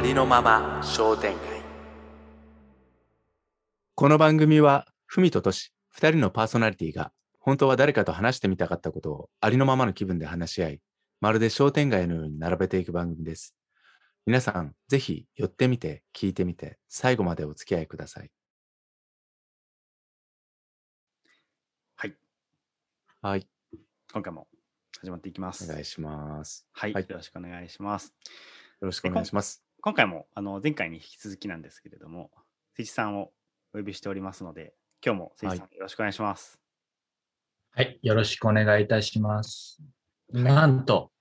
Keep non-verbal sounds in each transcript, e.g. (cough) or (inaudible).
ありのまま商店街。この番組は文ととし2人のパーソナリティが本当は誰かと話してみたかったことをありのままの気分で話し合いまるで商店街のように並べていく番組です。皆さんぜひ寄ってみて聞いてみて最後までお付き合いください。はい。はい。今回も始まっていきます。お願いします。はい、はい。よろしくお願いします。よろしくお願いします今回もあの前回に引き続きなんですけれども関さんをお呼びしておりますので今日も関さん、よろしくお願いしますはい、よろしくお願いいたします。なんと、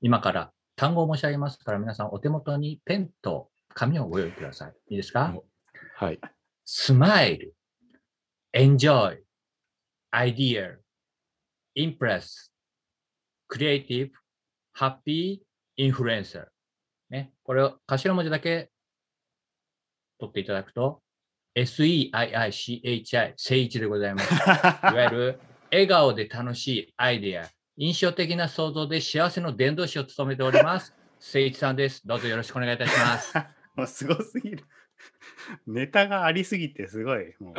今から単語を申し上げますから、皆さんお手元にペンと紙をご用意ください。いいですか？はいスマイル、enjoy, idea, impress, creative, happy, influencer。ね、これを頭文字だけ取っていただくと、SEIICHI、聖一でございます。いわゆる笑顔で楽しいアイデア、印象的な想像で幸せの伝道師を務めております。誠一さんです。どうぞよろしくお願いいたします。(laughs) もうすごすぎるネタがありすぎてすごいもう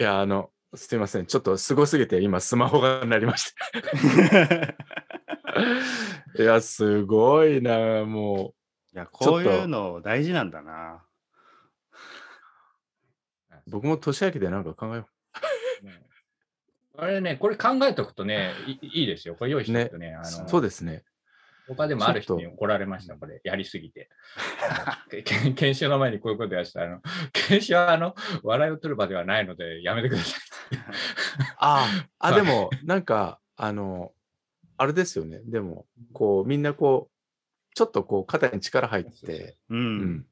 いやあのすいませんちょっとすごすぎて今スマホが鳴りました (laughs) いや、すごいな、もいやこういうの大事なんだなう。(laughs) 僕も年明けでなんか考えよこれね、これ考えておくとね、いいいですよ。これ用意しておくとね、あう。のそうですね。他でもある人に怒られました、これ、やりすぎて。(laughs) 研修の前にこういうことやしたあの、研修はあの笑いを取る場ではないので、やめてください。あ (laughs) あ、はいでも、なんか、あの、あれですよね。でも、こう、みんなこう、ちょっとこう、肩に力入って、ううんん。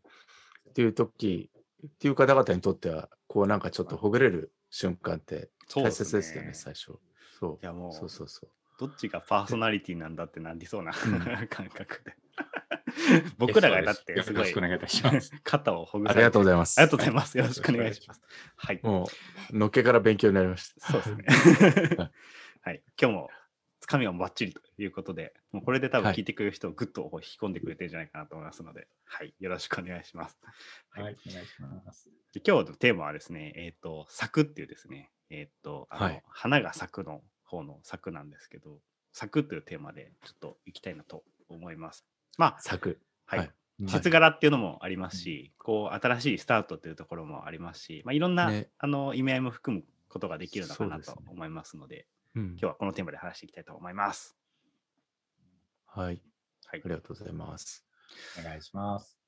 っていう時、っていう方々にとっては、こう、なんかちょっとほぐれる瞬間って大切ですよね、最初。そう。いやもうそうそうそう。どっちがパーソナリティなんだってなりそうなうん (laughs) 感覚で (laughs) 僕らがだってすごいよろしくお願いいたします。(laughs) 肩をほぐありがとうごいざいます。ありがとうございます。よろしくお願いします。はい。もう、のっけから勉強になりました。そうですねはい。はい。今日もつかみはバッチリということで、もうこれで多分はい聞いてくれる人をぐっと引き込んでくれてるんじゃないかなと思いますので、はい。よろしくお願いします。はいはい、お願いします。で今日のテーマはですね、えっ、と、咲くっていうですね、えっ、と、あの、はい花が咲くの方の咲くなんですけど、咲くというテーマでちょっと行きたいなと思います。まあ、咲く。はい。はいうん季節柄っていうのもありますし、こう新しいスタートっていうところもありますし、まあ、いろんな、ねあの意味合いも含むことができるのかなと思いますので、うん今日はこのテーマで話していきたいと思います。はい。はいあり、がとうございます。お願いします。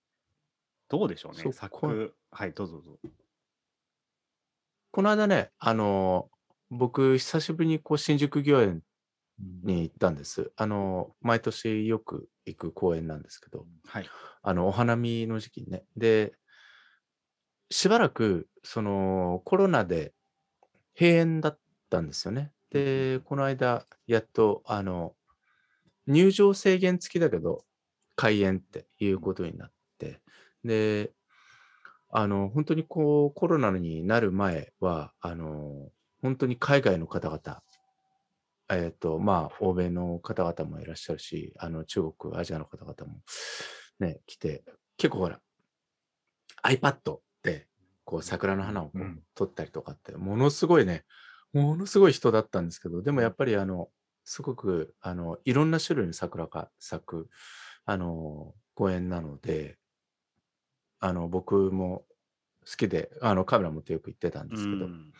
どうでしょうね、そう咲こく。はい、どうぞどうぞ。この間ね、あのー僕、久しぶりにこう新宿御苑に行ったんです。あのー毎年よく行く公園なんですけど、はい。あの、お花見の時期にね。で、しばらく、その、コロナで閉園だったんですよね。で、この間、やっと、あの、入場制限付きだけど、開園っていうことになって、で、あの、本当にこう、コロナになる前は、あの、本当に海外の方々、えっ、と、まあ、欧米の方々もいらっしゃるし、あの、中国、アジアの方々もね、来て、結構ほら、iPad で、こう、桜の花をこううん。撮ったりとかって、ものすごいね、ものすごい人だったんですけど、でもやっぱりあの、すごく、あの、いろんな種類の桜が咲く、あの、公園なので、あの、僕も好きで、あの、カメラ持ってよく行ってたんですけど、うん。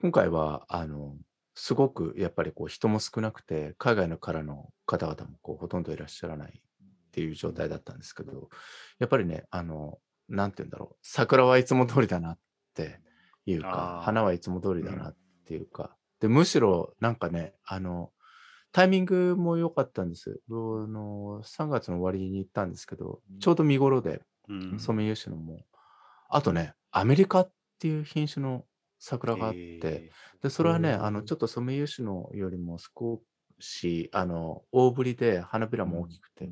今回は、あの、すごくやっぱりこう人も少なくて、海外のからの方々もこうほとんどいらっしゃらないっていう状態だったんですけど、やっぱりね、あの、なんて言うんだろう、桜はいつも通りだなっていうか花はいつも通りだなっていうか、で、むしろなんかね、あの、タイミングも良かったんです。あの3月の終わりに行ったんですけど、ちょうど見頃で、うん。ソメイヨシノも、あとね、アメリカっていう品種の桜があって、え。で、それはね、あの、ちょっとソメイヨシノよりも少し、あの、大ぶりで花びらも大きくて、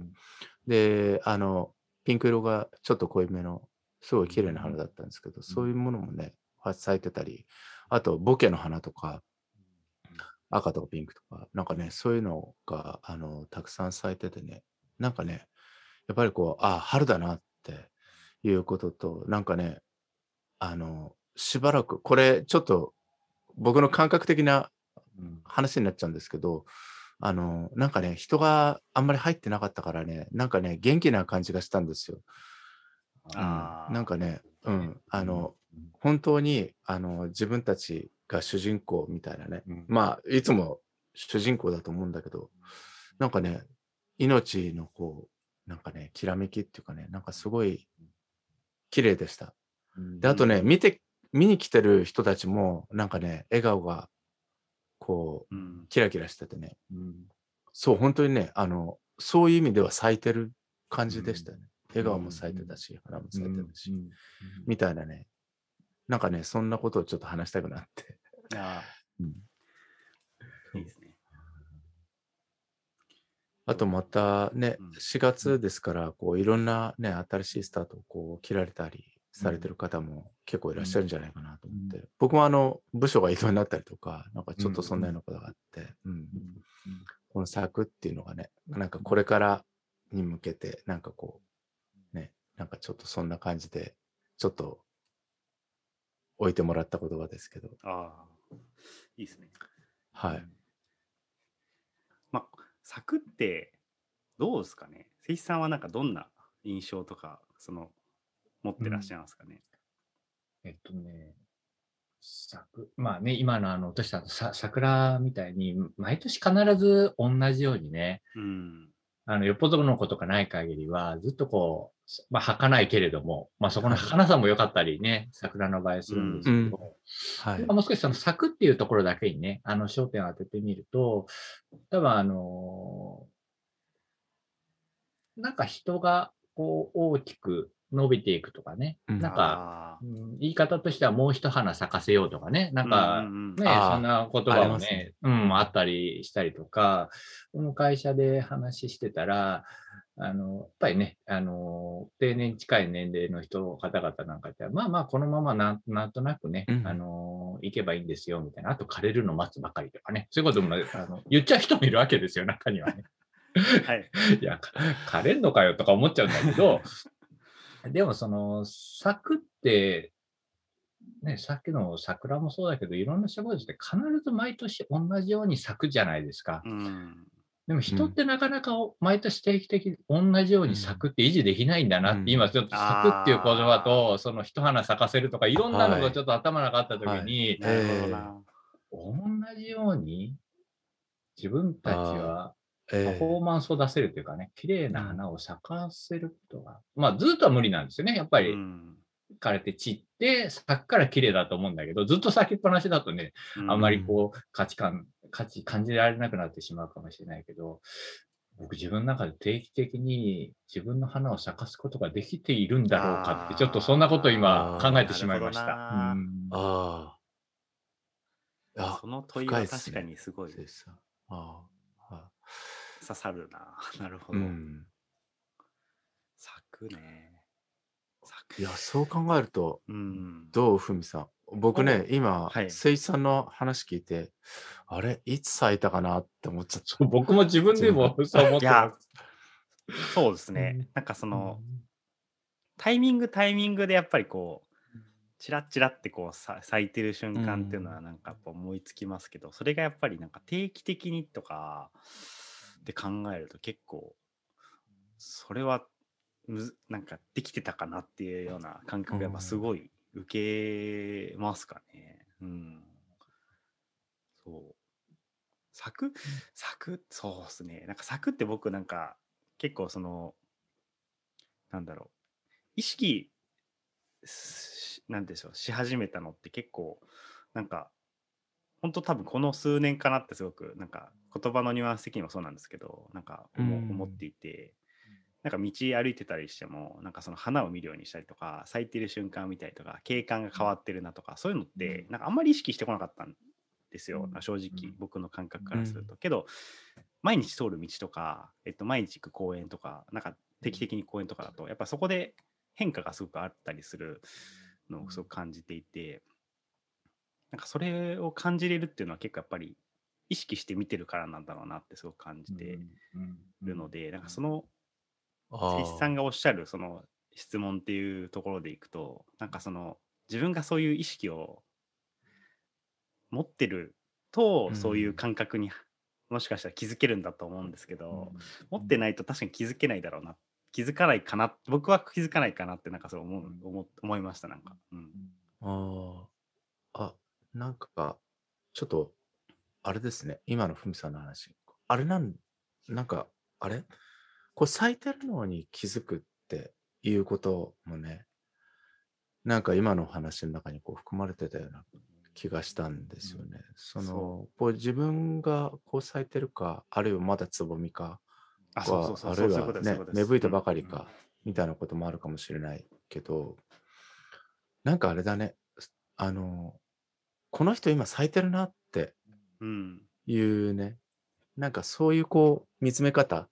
で、あの、ピンク色がちょっと濃いめの、すごい綺麗な花だったんですけど、そういうものもね、咲いてたり、あと、ボケの花とか、赤とかピンクとか、なんかね、そういうのが、あの、たくさん咲いててね、なんかね、やっぱりこう、ああ、春だなっていうことと、なんかね、あの、しばらく、これちょっと僕の感覚的なうん。話になっちゃうんですけど、あの、なんかね、人があんまり入ってなかったからね、なんかね、元気な感じがしたんですよ。うん。あー。なんかね、うん、あの、本当にあの自分たちが主人公みたいなね、うん。まあ、いつも主人公だと思うんだけど、なんかね、命のこう、なんかね、きらめきっていうかね、なんかすごい綺麗でした。うん。で、あとね、うん見て、見に来てる人たちも、なんかね、笑顔が、こう、うん。キラキラしててね、うん。そう、本当にね、あの、そういう意味では咲いてる感じでしたよね。笑顔も咲いてたし、花も咲いてたし、うん。みたいなね。なんかね、そんなことをちょっと話したくなって。あうん。ーいいですね。あとまたねうん、4月ですから、こういろんなね、新しいスタートをこう切られたりされてる方も結構いらっしゃるんじゃないかなと思って、僕もあの、部署が異動になったりとか、なんかちょっとそんなようなことがあって、うん。この作っていうのがね、なんかこれからに向けて、なんかこう、ね、なんかちょっとそんな感じで、ちょっと置いてもらった言葉ですけど、ああ、いいですね。はい。まあ、作ってどうですかね？関さんはなんかどんな印象とか、その、持ってらっしゃいますかね、えっとね、作まあね、今のあの、私ささ桜みたいに、毎年必ず同じようにね、うん。あの、よっぽどのことがない限りは、ずっとこう、まあ、儚いけれども、まあ、そこの儚さも良かったりね、桜の場合するんですけど、はい。もう少しその咲くっていうところだけにね、あの焦点を当ててみると、多分あのなんか人がこう大きく伸びていくとかね、うん。なんか、言い方としてはもう一花咲かせようとかね、なんか、うんうんうん。そんな言葉もねね、うん、あったりしたりとか、この会社で話してたら、あの、やっぱりね、あの、定年近い年齢の人、方々なんかって、まあまあ、このままなんなんとなくね、うんあの、行けばいいんですよ、みたいな。あと、枯れるの待つばかりとかね。そういうことも、あの言っちゃう人もいるわけですよ、中にはね。はい。(laughs) いや、か枯れんのかよとか思っちゃうんだけど、(laughs) でもその、咲くって、ね、さっきの桜もそうだけど、いろんな植物って必ず毎年同じように咲くじゃないですか。うん。でも人ってなかなかお毎年定期的に同じように咲くって維持できないんだなって、うん。今ちょっと咲くっていう言葉と、その一花咲かせるとか、いろんなのがちょっと頭の中あった時に、なるほどな。同じように自分たちはパえフォーマンスを出せるというかね、綺麗な花を咲かせることが、まあずっとは無理なんですよね。やっぱり。うん。枯れて散って咲くから綺麗だと思うんだけど、ずっと咲きっぱなしだとね、あん。まりこう価値観、価値感じられなくなってしまうかもしれないけど、僕自分の中で定期的に自分の花を咲かすことができているんだろうかって、ちょっとそんなことを今考えてしまいました。なるほどなうんああ。あその問いは確かにすごいそうですあああ。刺さるな。(laughs) なるほど。うん。咲くね。咲く。いや、そう考えると、うん。どう、ふみさん？僕ね、今、はいせいさんの話聞いて、あれ、いつ咲いたかなって思っちゃった。(laughs) 僕も自分でも (laughs) そう思っていやます。そうですね。うんなんかその、タイミングタイミングでやっぱりこう、チラッチラってこうさ咲いてる瞬間っていうのはなんかやっぱ思いつきますけど、それがやっぱりなんか定期的にとかで考えると結構それはむずなんかできてたかなっていうような感覚がやっぱすごい受けますかね。うん。そう。咲く咲くそうですね。なんか咲くって僕なんか結構そのなんだろう意識しなんでしょうし始めたのって結構なんか本当多分この数年かなってすごくなんか言葉のニュアンス的にもそうなんですけどなんか思,、うん思っていてなんか道歩いてたりしてもなんかその花を見るようにしたりとか咲いてる瞬間を見たりとか景観が変わってるなとかそういうのってなんかあんまり意識してこなかったんですよ、うん。正直うん。僕の感覚からすると、けど毎日通る道とか、えっと、毎日行く公園とかなんか定期的に公園とかだとやっぱそこで変化がすごくあったりするのをすごく感じていて。なんかそれを感じれるっていうのは結構やっぱり意識して見てるからなんだろうなってすごく感じてるので、なんかそのあ石井さんがおっしゃるその質問っていうところでいくとなんかその自分がそういう意識を持ってるとうんそういう感覚にもしかしたら気づけるんだと思うんですけど、持ってないと確かに気づけないだろうな。気づかないかな僕は気づかないかなってなんかそう思う思思いましたなんか、うん、ああ。あ、なんか、ちょっと、あれですね。今のふみさんの話。あれなん、なんか、あれ？これ咲いてるのに気づくっていうこともね、なんか今の話の中にこう含まれてたような気がしたんですよね。そのそこう自分がこう咲いてるか、あるいはまだつぼみか、ああるいはね芽吹いたばかりうん。か、みたいなこともあるかもしれないけど、なんかあれだね、あの、この人今咲いてるなってうん。いうね、なんかそういうこう、見つめ方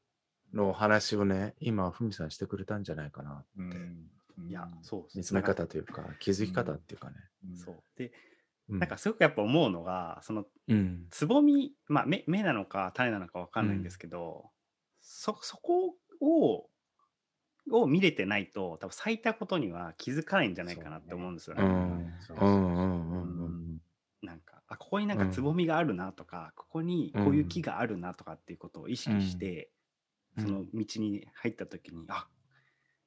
のお話をね、今、ふみさんしてくれたんじゃないかなって。うん。いやそう見つめ方というか、気づき方っていうかね。そう。でうん。なんかすごくやっぱ思うのがそのうん。つぼみ、まあ、芽芽なのか種なのかわかんないんですけど、そそこをを見れてないと多分咲いたことには気づかないんじゃないかなって思うんですよね。う。ん。うん。うん。うん。うん。なんかあここになんかつぼみがあるなとか、ここにこういう木があるなとかっていうことを意識して、うんその道に入った時にあ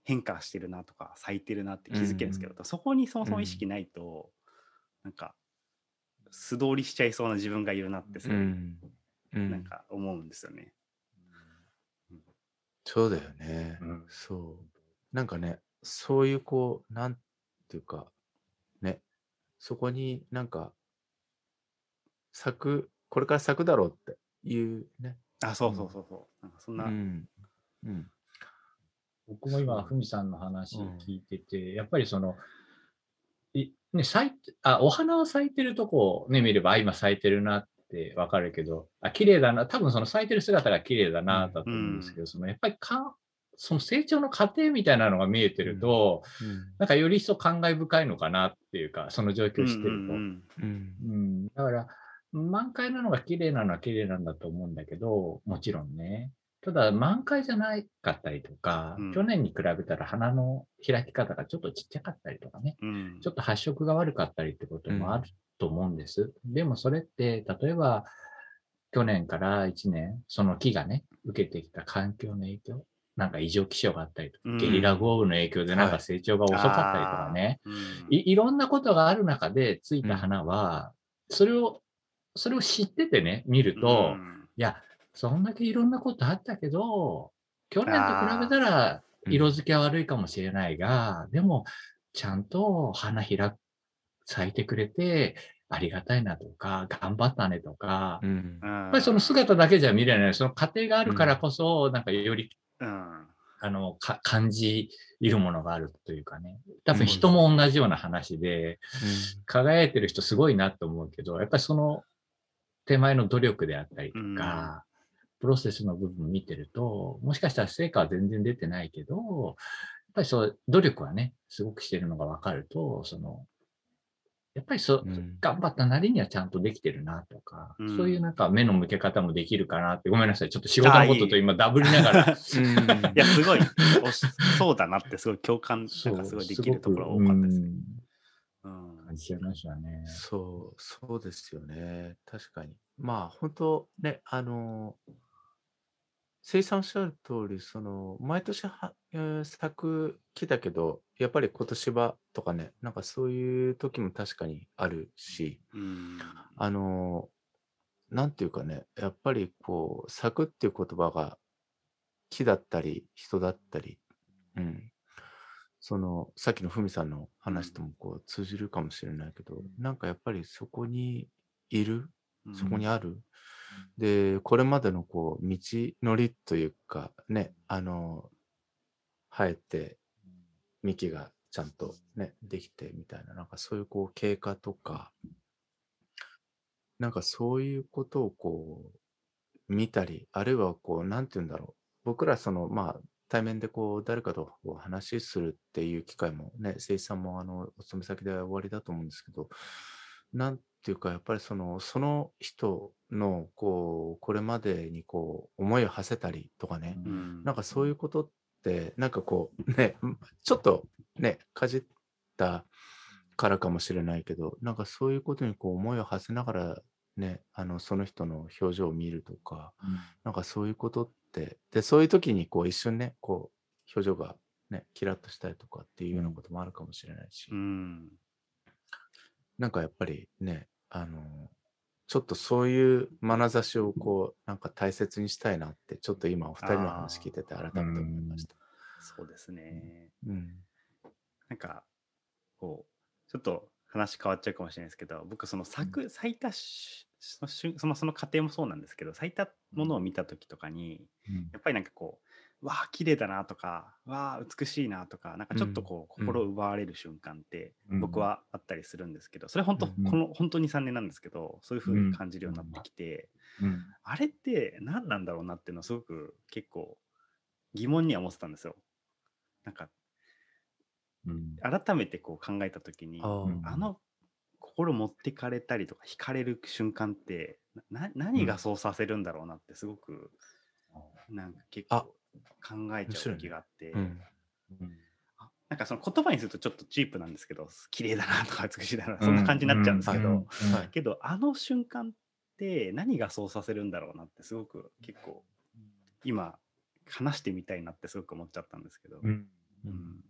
変化してるなとか咲いてるなって気づけるんですけど、そこにそもそも意識ないと、なんか素通りしちゃいそうな自分がいるなってすごいうん。うん。なんか思うんですよね。そうだよね。うんそう。なんかね、そういうこう、なんていうか、ね、そこになんか、咲く、これから咲くだろうっていうね。あそうそうそうそう。なんかそんな、うん。うん。僕も今、ふみさんの話聞いてて、やっぱりその、いね、咲いて、あ、お花を咲いてるとこをね、見れば、あ、今咲いてるなってわかるけど、あ、綺麗だな、多分その咲いてる姿が綺麗だな、だと思うんですけど、そのやっぱりか、その成長の過程みたいなのが見えてると、なんかより一層感慨深いのかなっていうか、その状況を知ってると。うんうんうん。うん、だから、満開なのが綺麗なのは綺麗なんだと思うんだけど、もちろんね。ただ、満開じゃないかったりとか、うん。去年に比べたら花の開き方がちょっとちっちゃかったりとかね、うん。ちょっと発色が悪かったりってこともあると思うんです。でもそれって、例えば、去年から1年、その木がね、受けてきた環境の影響、なんか異常気象があったりとか、うん。ゲリラ豪雨の影響でなんか成長が遅かったりとかね、うん。いいろんなことがある中でついた花は、それを、それを知っててね、見ると、うん。いや、そんだけいろんなことあったけど、去年と比べたらうん。色付けは悪いかもしれないが、でも、ちゃんと花開く、咲いてくれて、ありがたいなとか、頑張ったねとか、やうん。っぱりその姿だけじゃ見れない、その過程があるからこそ、なんかより、うん。あの、か感じるものがあるというかね。多分人も同じような話で、輝いてる人すごいなと思うけど、やっぱりその手前の努力であったりとか、プロセスの部分見てると、もしかしたら成果は全然出てないけど、やっぱりそう、努力はね、すごくしてるのが分かると、その、やっぱりそう、うん。頑張ったなりにはちゃんとできてるなとか、うん。そういうなんか目の向け方もできるかなって、ごめんなさい、ちょっと仕事のことと今ダブりながら、うん。いや、すごい。そうだなって、すごい共感、なんかすごいできるところが多かったですね。ちゃいましたね。そう、そうですよね。確かに。まあ、本当ね、あの、生産おっしゃる通り、その、毎年は、えー咲く木だけど、やっぱり今年はとかね、なんかそういう時も確かにあるし、うんあの、なんていうかね、やっぱりこう、咲くっていう言葉が木だったり、人だったり、うん。その、さっきのふみさんの話ともこう通じるかもしれないけど、なんかやっぱりそこにいる、そこにある。で、これまでのこう、道のりというか、ね、あの、生えて、幹がちゃんとね、できてみたいな、なんかそういうこう、経過とか、なんかそういうことをこう、見たり、あるいはこう、なんて言うんだろう。僕らその、まあ、対面でこう、誰かとこう話するっていう機会もね、生さんもあの、お勤め先で終わりだと思うんですけど、なんていうか、やっぱりその、その人の、こう、これまでにこう、思いを馳せたりとかね、うん。なんかそういうことっって、なんかこう、ね、(laughs) ちょっとね、かじったからかもしれないけど、なんかそういうことにこう思いを馳せながら、ね、あのその人の表情を見るとか、なんかそういうことって、で、そういう時にこう一瞬ね、こう、表情がね、キラッとしたりとかっていうようなこともあるかもしれないし、うん。なんかやっぱりね、あの、ちょっとそういう眼差しをこう、なんか大切にしたいなって、ちょっと今お二人の話聞いてて改めて思いました。そうですね。うん。なんか、こう、ちょっと話変わっちゃうかもしれないですけど、僕、その咲く、咲いたしその瞬そのその過程もそうなんですけど、咲いたものを見た時とかに、やっぱりなんかこう、わあ、綺麗だなとか、わあ、美しいなとか、なんかちょっとこう、うん。心奪われる瞬間って、うん。僕はあったりするんですけど、それ本当、うん。この、本当に3年なんですけど、そういう風に感じるようになってきて、うん。あれって何なんだろうなっていうのはすごく結構疑問には思ってたんですよ。なんかうん。改めてこう考えた時にあの心持ってかれたりとか惹かれる瞬間ってな何がそうさせるんだろうなってすごくなんか結あ。構考えちゃう時があって、うん。あなんかその言葉にするとちょっとチープなんですけど綺麗だなとか美しいだなそんな感じになっちゃうんですけど、うん。うん。はい。けどあの瞬間って何がそうさせるんだろうなってすごく結構今話してみたいなってすごく思っちゃったんですけど、うん。うん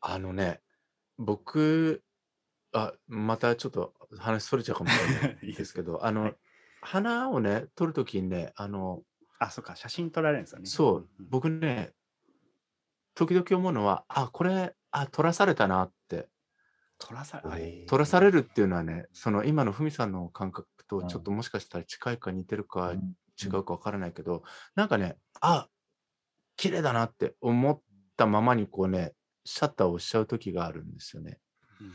あのね、僕、あ、またちょっと話それちゃうかもしれない (laughs) いいですですけど、あの、はい。花をね、撮るときにね、あの、あそうか写真撮られるんですよね。そう、僕ね、時々思うのは、あ、これ、あ、撮らされたなって、撮らされ撮らされるっていうのはね、その今のふみさんの感覚とうんちょっともしかしたら近いか似てるかうん。違うかわからないけど、なんかね、あ、綺麗だなって思ったままにこうね、シャッターを押しちゃう時があるんですよね。うん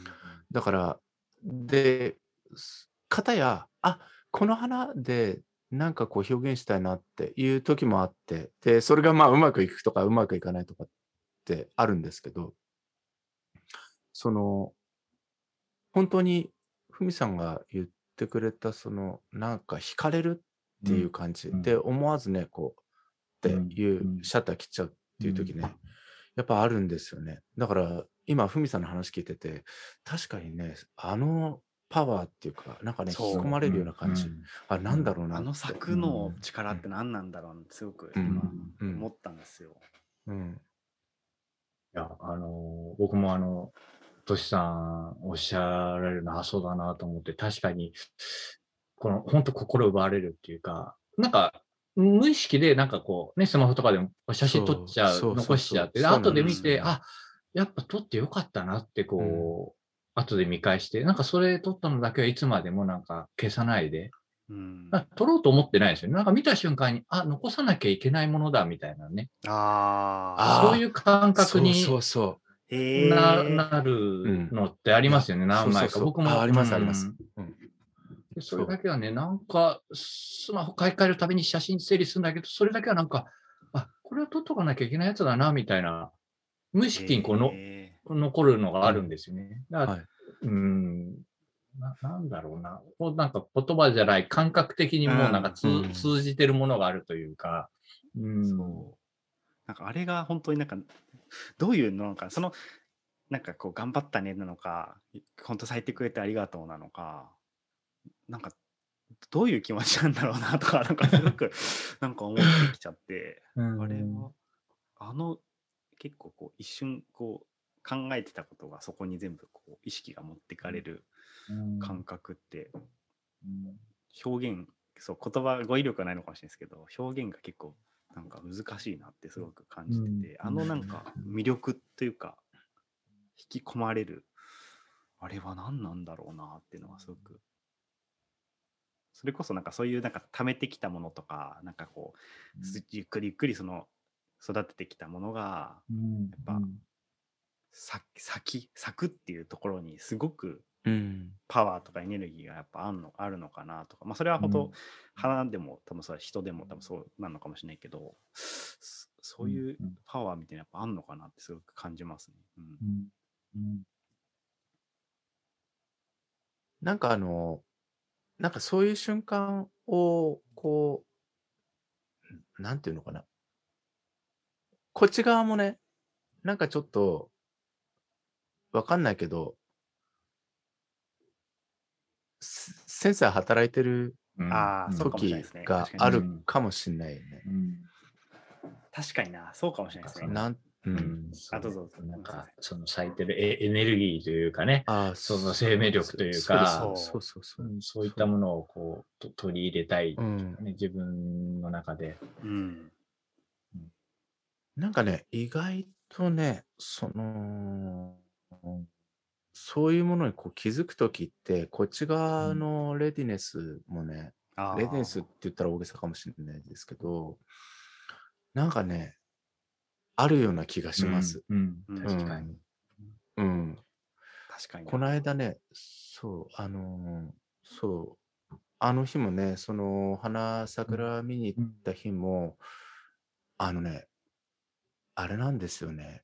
だから、で、す片や、あ、この花でなんかこう表現したいなっていう時もあって、で、それがまあうまくいくとかうまくいかないとかってあるんですけど、その、本当にふみさんが言ってくれた、その、なんか惹かれるっていう感じうん。で、思わずね、こう、っていうん。うシャッター切っちゃうっていう時ね、やっぱあるんですよね。だから、今、ふみさんの話聞いてて、確かにね、あのパワーっていうか、なんかね、引きそう込まれるような感じ。あ、なんだろうなって。あの作の力って何なんだろうなってすごくうん今うん思ったんですよ。うん。いや、あの、僕もあの、トシさんおっしゃられるの、あ、そうだなと思って、確かに、この、本当心奪われるっていうか、なんか、無意識でなんかこう、ね、スマホとかでも写真撮っちゃう、そう残しちゃって、で後で見て、あ、やっぱ撮ってよかったなってこう、後で見返して、なんかそれ撮ったのだけはいつまでもなんか消さないで、うん、撮ろうと思ってないですよね。なんか見た瞬間に、あ、残さなきゃいけないものだみたいなね。ああー。そういう感覚にそうそうなるのってありますよね、ん何枚か。僕も。あありますうんあります。うん。でそれだけはね、なんか、スマホ買い替えるたびに写真整理するんだけど、それだけはなんか、あ、これは撮っとかなきゃいけないやつだな、みたいな、無意識にこの、へ残るのがあるんですよね。だからはい。うんな、なんだろうな。こうなんか言葉じゃない、感覚的にもうなんか通,、うん通じてるものがあるというか。うん、ーそうなんかあれが本当になんかどういうのなのかそのなんかこう頑張ったねなのか本当咲いてくれてありがとうなのかなんかどういう気持ちなんだろうなとかなんかすごく (laughs) なんか思ってきちゃって。うん。あれは、あの、結構こう、一瞬こう、考えてたことがそこに全部こう、意識が持ってかれるうん。感覚って、うん。表現、そう、言葉、語彙力はないのかもしれないですけど、表現が結構、なんか難しいなってすごく感じてて、うん。あのなんか魅力というか、引き込まれる、あれは何なんだろうなっていうのはすごく、それこそなんかそういうなんか貯めてきたものとか、なんかこう、すゆっくりゆっくりその育ててきたものがうんやっぱ咲き咲き咲くっていうところにすごくうん。パワーとかエネルギーがやっぱあるのあるのかなとか、まあ、それは本当、うん。花でも多分そう人でも多分そうなのかもしれないけどそそういううんパワーみたいなやっぱあるのかなってすごく感じますね。うん。うん。うん。なんかあの、なんかそういう瞬間を、こう、なんていうのかな。こっち側もね、なんかちょっと、わかんないけど、セセンサー働いてる時があにるかもしれないよね。うん確かにな、そうかもしれないですね。なんう、うんんあどうぞなんか、その咲いてるエエネルギーというかね、あーその生命力というかそうそうそう。そううんそういったものをこうと取り入れたい、うん。ね、自分の中で。うん。なんかね、意外とね、その、そういうものにこう気づくときって、こっち側のレディネスもね、レディネスって言ったら大げさかもしれないですけど、なんかね、あるような気がします。うん。うん確かに。うん。確かにな。この間ね、そう、あのーそう、あの日もね、その花桜見に行った日も、あのね、あれなんですよね。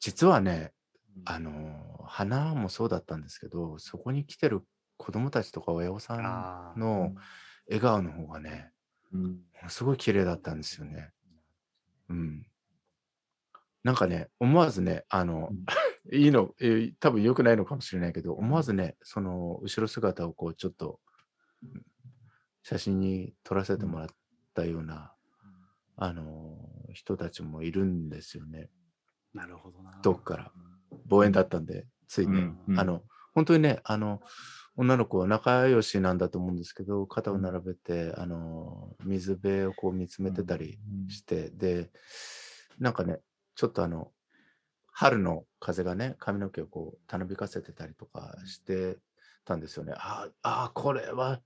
実はね、あのー花もそうだったんですけど、そこに来てる子供たちとか親御さんの笑顔の方がね、うんすごい綺麗だったんですよね。うん。なんかね、思わずね、あの、(laughs) いいの、えー多分良くないのかもしれないけど、思わずね、その後ろ姿をこう、ちょっと、うん写真に撮らせてもらったような、あのー人たちもいるんですよね。なるほどな。どっから。望遠だったんで、ついね、うんうんあの、本当にね、あの、女の子は仲良しなんだと思うんですけど、肩を並べて、あの、水辺をこう見つめてたりして、で、なんかね、ちょっとあの、春の風がね、髪の毛をこう、たなびかせてたりとかしてたんですよね。あああ、これは、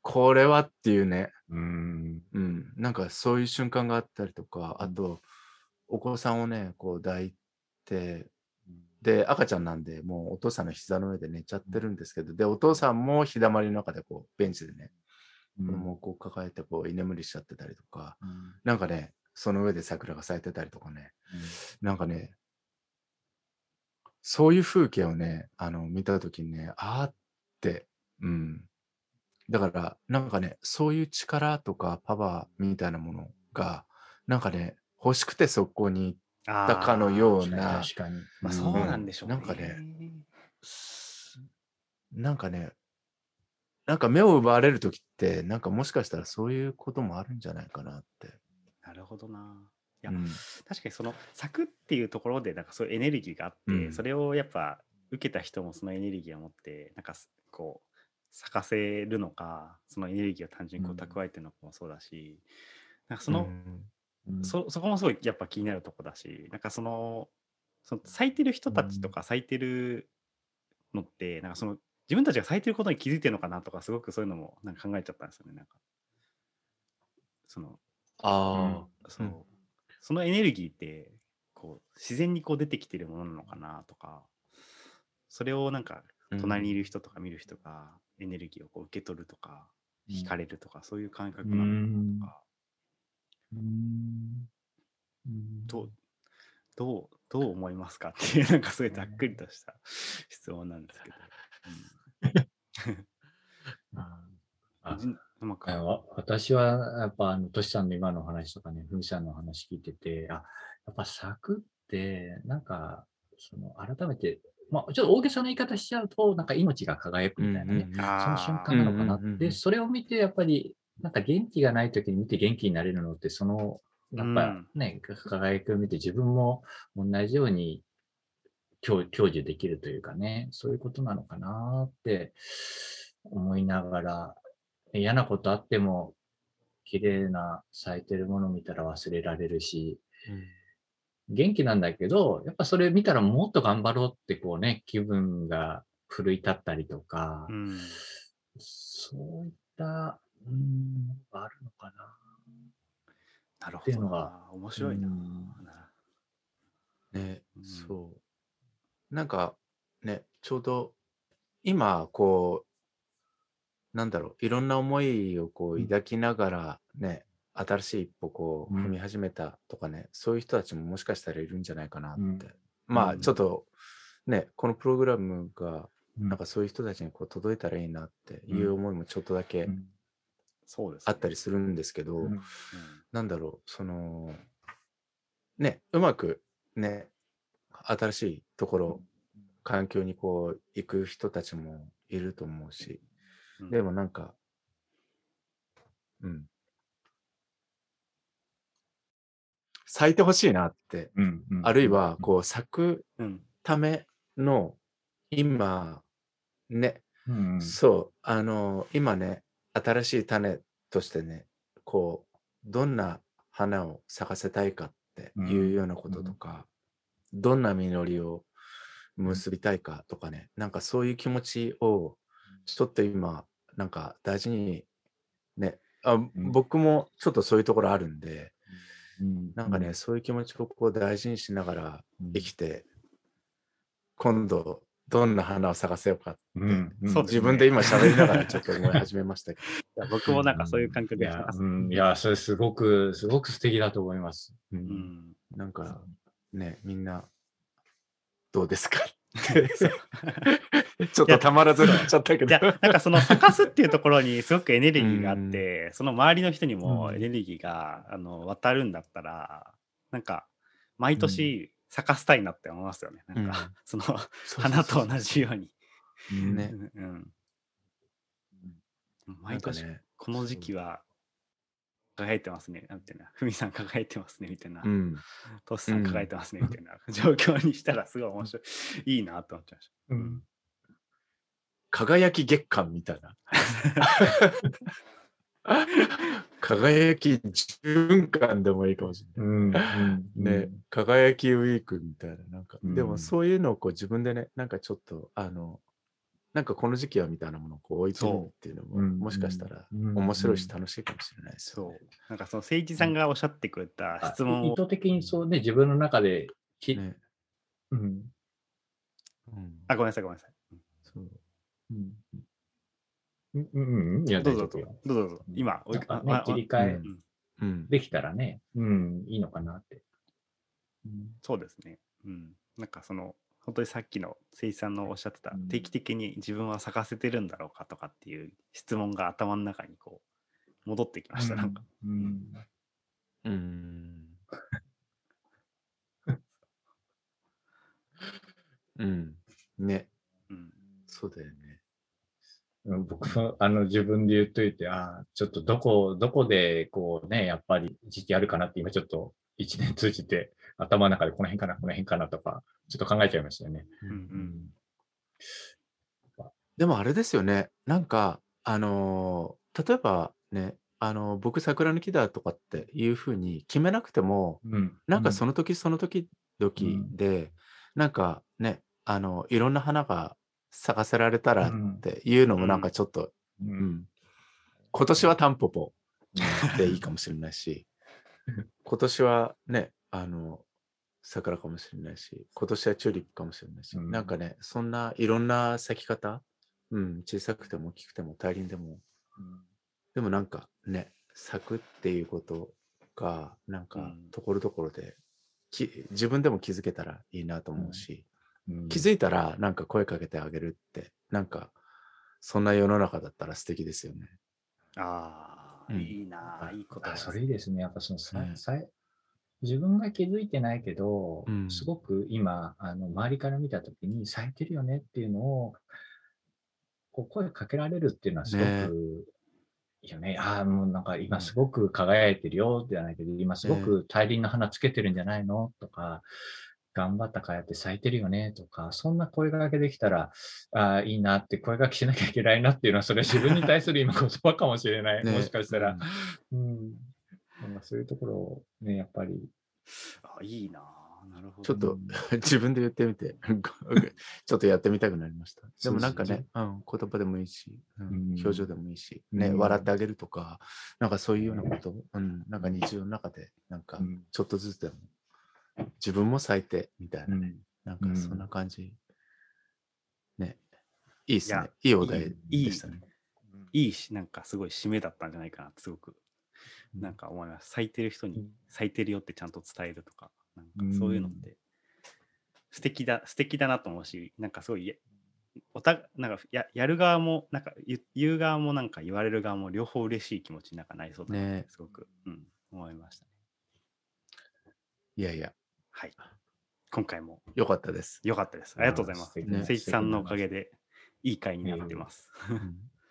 これはっていうね、うん。うん、なんかそういう瞬間があったりとか、あと、お子さんをね、こう抱いて、で、赤ちゃんなんで、もうお父さんの膝の上で寝ちゃってるんですけど、で、お父さんも日だまりの中でこう、ベンチでね、子供をこう抱えてこう、居眠りしちゃってたりとか、なんかね、その上で桜が咲いてたりとかね、なんかね、そういう風景をね、あの、見たときにね、あーって、うん。だから、なんかね、そういう力とかパワーみたいなものが、なんかね、欲しくてそこに行ったかのような、確かに。まあそうなんでしょうね。なんかねすなんかね、なんか目を奪われるときって、なんかもしかしたらそういうこともあるんじゃないかなって。なるほどな。いやうん確かにその咲くっていうところでなんかそういうエネルギーがあって、うんそれをやっぱ受けた人もそのエネルギーを持ってなんかすこう咲かせるのかそのエネルギーを単純にこううん蓄えてるのかもそうだし、なんかその、うん。うんそそこもすごいやっぱ気になるとこだしなんかそのその咲いてる人たちとか咲いてるのって、なんかその自分たちが咲いてることに気づいてるのかなとかすごくそういうのもなんか考えちゃったんですよねなんか。そのあそう、うん。そのエネルギーってこう自然にこう出てきてるものなのかなとかそれをなんかあ、隣にいる人とか見る人がエネルギーをこう受け取るとか、うん。惹かれるとかそういう感覚なのかなとか、うん。どうどうどう思いますか？(laughs) っていうなんかそういうざっくりとした質問なんですけど。私はやっぱあのトシさんの今の話とかね、ふみさんの話聞いてて、あ、やっぱ咲くって、なんか、その改めて、まあちょっと大げさな言い方しちゃうと、なんか命が輝くみたいなね、その瞬間なのかなって、うんうんうんうん。それを見てやっぱり、なんか元気がない時に見て元気になれるのって、その、やっぱね、輝きを見て自分も同じように享享受できるというかね、そういうことなのかなって思いながら、嫌なことあっても、綺麗な咲いてるもの見たら忘れられるし、元気なんだけど、やっぱそれ見たらもっと頑張ろうってこうね、気分が奮い立ったりとか、うん。そういった、うん、あるのかな。なるほっていうのが。面白いな。うん。ね、うんそう。なんかね、ちょうど今、こう、なんだろう、いろんな思いをこううん。抱きながらね、新しい一歩こううん。踏み始めたとかね、そういう人たちももしかしたらいるんじゃないかなって。うん。まあ、うん。ちょっとね、このプログラムが、うん。なんかそういう人たちにこう届いたらいいなっていう思いもちょっとだけうんそうです、あったりするんですけど、うん。うん。なんだろう、その、ね、うまくね、新しいところ、環境にこう、行く人たちもいると思うし、うん。でもなんか、うん。咲いてほしいなって、うんうん。あるいは、こう、咲くうん。ための、今、ね、うんうん。そう、あの、今ね、新しい種としてね、こう、どんな花を咲かせたいかっていうようなこととか、どんな実りを結びたいかとかね、なんかそういう気持ちを、ちょっと今、なんか大事に、ね、あ僕もちょっとそういうところあるんで、うん。なんかね、そういう気持ちをこう大事にしながらうん。生きて、今度、どんな花を咲かせようかって、うんうん。そう自分で今喋りながらちょっと思い始めましたけど。いや僕もなんかそういう感覚で話す。うんいや、それすごく、すごく素敵だと思います。ううん。んなんかね、みんな、どうですか (laughs) ちょっとたまらずに言っちゃったけど。なんかその咲かすっていうところにすごくエネルギーがあって、その周りの人にもエネルギーが、あの渡るんだったら、なんか毎年咲かせたいなって思いますよね。なんか、うん (laughs) その花と同じように。ねうんうんな毎年ね、この時期は輝いてますね、みたいな。ふみさん輝いてますね、みたいな。うん。トスさん輝いてますね、みたいな (laughs) 状況にしたらすごい面白い。いいなと思っちゃいました。うん輝き月間みたいな。(laughs) (laughs) 輝き循環でもいいかもしれない。うんうんね、輝きウィークみたいな、なんか、でうん。もそういうのをこう自分でね、なんかちょっと、あの、なんかこの時期はみたいなものをこう置いてみるっていうのも、うんもしかしたらうん。面白いし楽しいかもしれないですよね。そう。なんかその誠一さんがおっしゃってくれたあ質問を、意図的にそうね、自分の中でき、ね。うん。うん。あ、ごめんなさい、ごめんなさい。そう。うんうんうんうんいやどうぞどうぞうぞどうぞ。今、おいああね切り替えうんうん。できたらね、うん、いいのかなって。うんそうですね。うん。なんかその、本当にさっきの誠一さんのおっしゃってた、うん定期的に自分は咲かせてるんだろうかとかっていう質問が頭の中にこう、戻ってきました。なんか。うんうん。(laughs) うん。ね、うん。そうだよね。うん僕もあの自分で言っといて、ああ、ちょっとどこ、どこでこうね、やっぱり時期あるかなって今ちょっと一年通じて頭の中でこの辺かな、この辺かなとか、ちょっと考えちゃいましたよね。うんうんでもあれですよね。なんか、あのー例えばね、あのー僕桜の木だとかっていうふうに決めなくても、うん。なんかその時その時々うんで、なんかね、あの、いろんな花が咲かせられたらうん。っていうのもなんかちょっと、ううん。ん、今年はタンポポでいいかもしれないし、(laughs) 今年はね、あの、桜かもしれないし、今年はチューリップかもしれないし、うん。なんかね、そんないろんな咲き方、うん、小さくても大きくても大輪でも、でもなんかね、咲くっていうことが、なんかうん。ところどころで、き自分でも気づけたらいいなと思うし、うん気づいたらなんか声かけてあげるって、なんかそんな世の中だったら素敵ですよね。ああ、うん。いいなあ、いいことあそれいいですね。やっぱそのさ、ねさい自分が気づいてないけど、うん。すごく今、あの周りから見たときに咲いてるよねっていうのを、こう声かけられるっていうのはすごね。くいいよね。ああ、もうなんか今すごく輝いてるよじゃないけど、今すごく大輪の花つけてるんじゃないのとか、頑張ったからやって咲いてるよねとか、そんな声掛けできたら、ああ、いいなって声掛けしなきゃいけないなっていうのは、それ自分に対する今言葉かもしれない。ねもしかしたらうん。うん。なんかそういうところをね、やっぱり。あいいなあなるほど。ちょっと (laughs) 自分で言ってみて、(laughs) ちょっとやってみたくなりました。でもなんかね、うん、言葉でもいいし、うんうん表情でもいいし、ね、うん笑ってあげるとか、なんかそういうようなこと、うん、なんか日常の中で、なんかうんちょっとずつでも、自分も咲いて、みたいなね、うんなんかそんな感じ。ね、いいっすね。いいお題いいでしたね。いいし、なんかすごい締めだったんじゃないかなってすごく、うんなんか思います。咲いてる人にうん咲いてるよってちゃんと伝えるとか、なんうんかそういうのって素敵だ、素敵だなと思うし、なんかすごいおたなんかややる側もなんか言言う側もなんか言われる側も両方嬉しい気持ちになんかなりそうだなってねすごく、うん、思いましたね。いやいや、はい。今回もよかったです。良かったです。ありがとうございます。ねせいちさんのおかげでいい回になってます。うん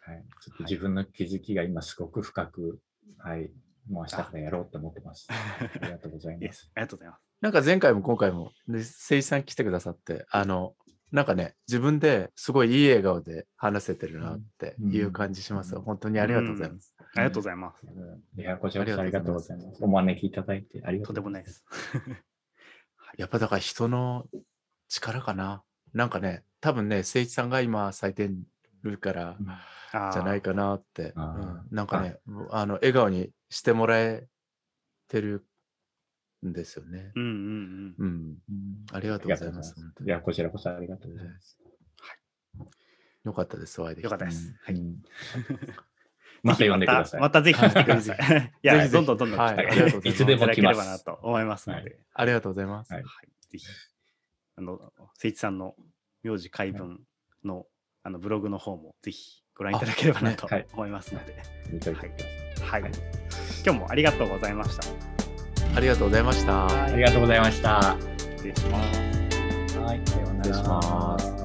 はい、(laughs) ちょっと自分の気づきが今すごく深く、はい、もう明日からやろうと思ってます。ありがとうございますす。(laughs) ありがとうございます。なんか前回も今回も、で誠一さん来てくださって、あの、なんかね、自分ですごいいい笑顔で話せてるなっていう感じします。うん本当にありがとうございます。ありがとうございます。いや、こちらこそありがとうございます。お招きいただいてありがとうございま。とんでもないですす。やっぱだから人の力かな。なんかね、多分ね、誠一さんが今咲いてるからじゃないか。かなって、うんなんかね、あの笑顔にしてもらえてるんですよね。うんうんうん。うん。うんありがとうございます。いますいや、こちらこそありがとうございます。よかったです、お会いできてよかったです。はい。うんまた呼んでください。またまたぜひ来てください。(laughs) いや、(laughs) ぜひぜひどんどんどんどんはい来てありがとうございますいつでも来ますなと思いますので、ありがとうございます。はいはい、ぜひ、あの、せいちさんの名字解文の、あのブログの方もぜひご覧いただければなと思いますので。はい今日もありがとうございました。ありがとうございました。ありがとうございました。失礼します。はい、さようなら失礼します。